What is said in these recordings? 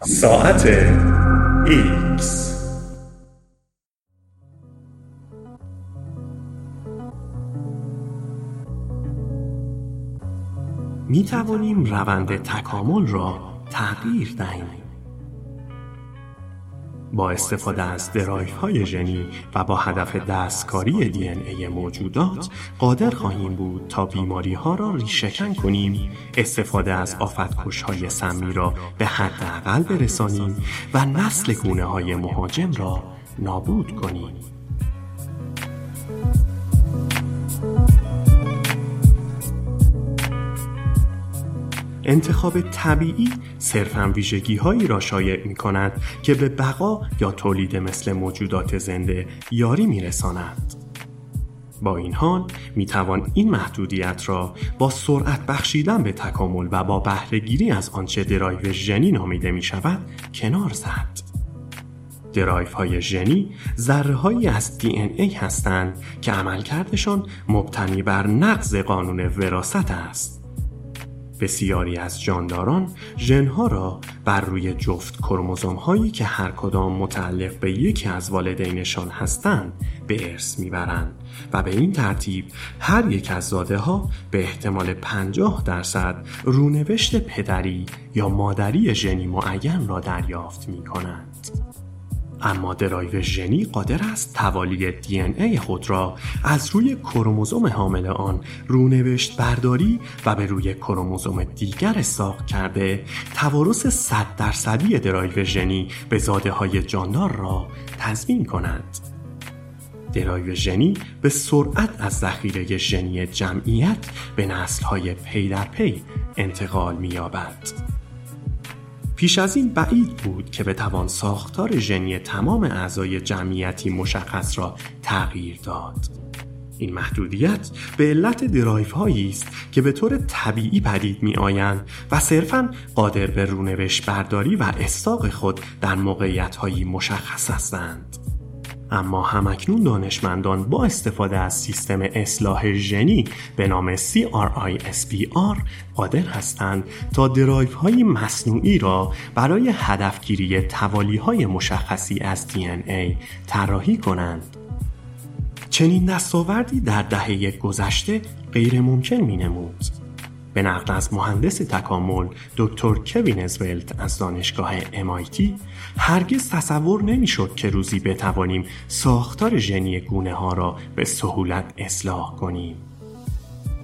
ساعت X می توانیم روند تکامل را تغییر دهیم. با استفاده از درایف های ژنی و با هدف دستکاری دی ای موجودات قادر خواهیم بود تا بیماری ها را ریشهکن کنیم. استفاده از آفتکش های سمی را به حداقل برسانیم و نسل گونه های مهاجم را نابود کنیم. انتخاب طبیعی صرفا ویژگی هایی را شایع می کند که به بقا یا تولید مثل موجودات زنده یاری می رساند. با این حال می توان این محدودیت را با سرعت بخشیدن به تکامل و با بهرهگیری از آنچه درایو ژنی نامیده می شود کنار زد. درایو های ژنی ذره از دی ان ای هستند که عملکردشان مبتنی بر نقض قانون وراثت است. بسیاری از جانداران ژنها را بر روی جفت کروموزوم هایی که هر کدام متعلق به یکی از والدینشان هستند به ارث می‌برند و به این ترتیب هر یک از زاده ها به احتمال 50 درصد رونوشت پدری یا مادری ژنی معین را دریافت می کنند. اما درایو ژنی قادر است توالی دی ان ای خود را از روی کروموزوم حامل آن رونوشت برداری و به روی کروموزوم دیگر الصاق کرده توارث 100 درصدی درایو ژنی به زاده های جاندار را تضمین کند. درایو ژنی به سرعت از ذخیره ژنی جمعیت به نسل‌های پی در پی انتقال می‌یابد. پیش از این بعید بود که بتوان ساختار ژنی تمام اعضای جمعیتی مشخص را تغییر داد. این محدودیت به علت درایو هایی است که به طور طبیعی پدید می آیند و صرفا قادر به رونوشت برداری و الصاق خود در موقعیت هایی مشخص هستند. اما همکنون دانشمندان با استفاده از سیستم اصلاح ژنی به نام CRISPR قادر هستند تا درایف های مصنوعی را برای هدفگیری توالی های مشخصی از DNA طراحی کنند. چنین دستاوردی در دهه گذشته غیر ممکن می نمود. به نقل از مهندس تکامل دکتر کوین ازولت از دانشگاه MIT هرگز تصور نمی‌شد که روزی بتوانیم ساختار ژنی گونه ها را به سهولت اصلاح کنیم.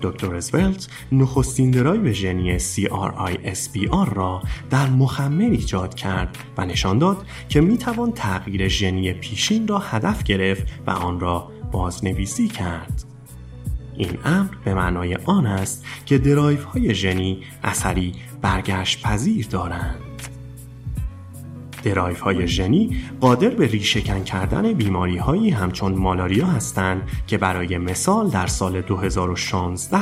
دکتر ازولت نخستین درایو ژنی CRISPR را در مخمر ایجاد کرد و نشان داد که می توان تغییر ژنی پیشین را هدف گرفت و آن را بازنویسی کرد. این امر به معنای آن است که درایو های ژنی اثری برگشت پذیر دارند. درایف های ژنی قادر به ریشهکن کردن بیماری هایی همچون مالاریا هستند که برای مثال در سال 2016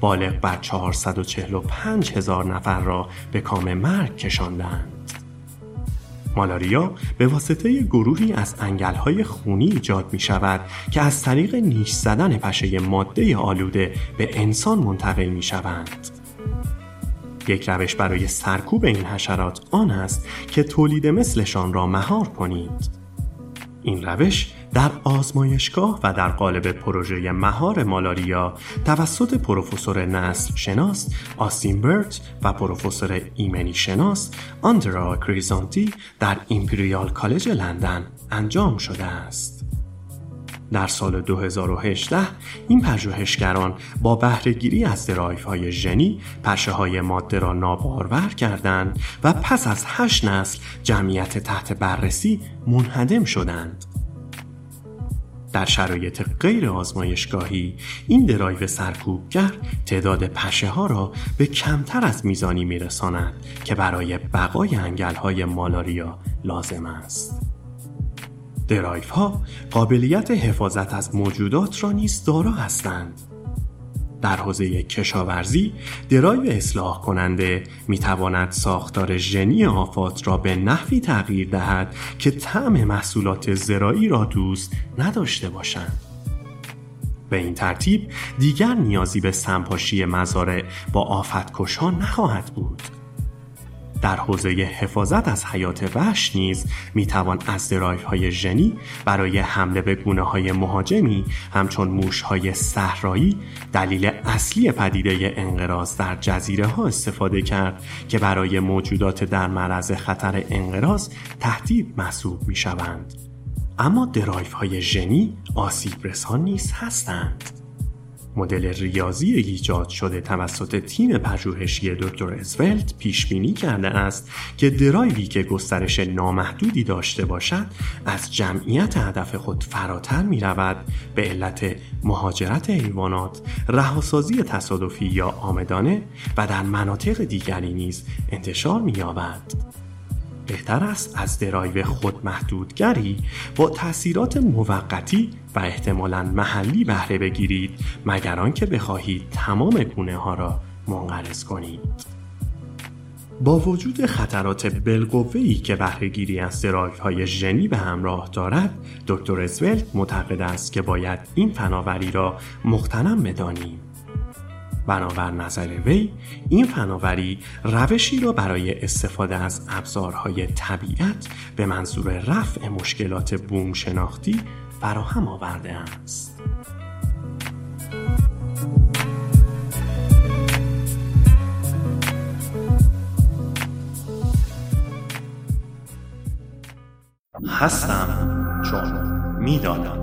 بالغ بر 445 هزار نفر را به کام مرگ کشاندند. مالاریا به واسطه گروهی از انگلهای خونی ایجاد می شود که از طریق نیش زدن پشه ماده آلوده به انسان منتقل می شوند. یک روش برای سرکوب این حشرات آن است که تولید مثلشان را مهار کنید. این روش در آزمایشگاه و در قالب پروژه مهار مالاریا توسط پروفسور نسل شناس آستین برت و پروفسور ایمنی شناس آندرا کریزانتی در ایمپریال کالج لندن انجام شده است. در سال 2018 این پژوهشگران با بهرهگیری از درایو های ژنی پشه های ماده را نابارور کردند و پس از هشت نسل جمعیت تحت بررسی منهدم شدند. در شرایط غیر آزمایشگاهی این درایو سرکوبگر تعداد پشه ها را به کمتر از میزانی میرساند که برای بقای انگل های مالاریا لازم است. درایو ها قابلیت حفاظت از موجودات را نیز دارا هستند. در حوزه کشاورزی درایو اصلاح کننده می تواند ساختار ژنی آفات را به نحوی تغییر دهد که طعم محصولات زراعی را دوست نداشته باشند. به این ترتیب دیگر نیازی به سمپاشی مزارع با آفتکش ها نخواهد بود. در حوزه حفاظت از حیات وحش نیز می‌توان از درایف های ژنی برای حمله به گونه های مهاجمی همچون موش های صحرایی دلیل اصلی پدیده انقراض در جزیره ها استفاده کرد که برای موجودات در معرض خطر انقراض تهدید محسوب می شوند. اما درایف های ژنی آسیب رسان نیز هستند. مدل ریاضی ایجاد شده توسط تیم پژوهشی دکتر اسولت پیش بینی کرده است که درایوی که گسترش نامحدودی داشته باشد از جمعیت هدف خود فراتر می رود به علت مهاجرت حیوانات، رهاسازی تصادفی یا آمدانه و در مناطق دیگری نیز انتشار می یابد. بهتر است از درایو خودمحدودگری با تاثیرات موقتی و احتمالا محلی بهره بگیرید مگر آنکه بخواهید تمام گونه ها را منقرض کنید. با وجود خطرات بالقوه‌ای که بهرهگیری از درایو های ژنی به همراه دارد دکتر اسولت معتقد است که باید این فناوری را مختنم بدانیم. بنابر نظر وی این فناوری روشی را برای استفاده از ابزارهای طبیعت به منظور رفع مشکلات بوم شناختی فراهم آورده است. هستم چون می‌دانم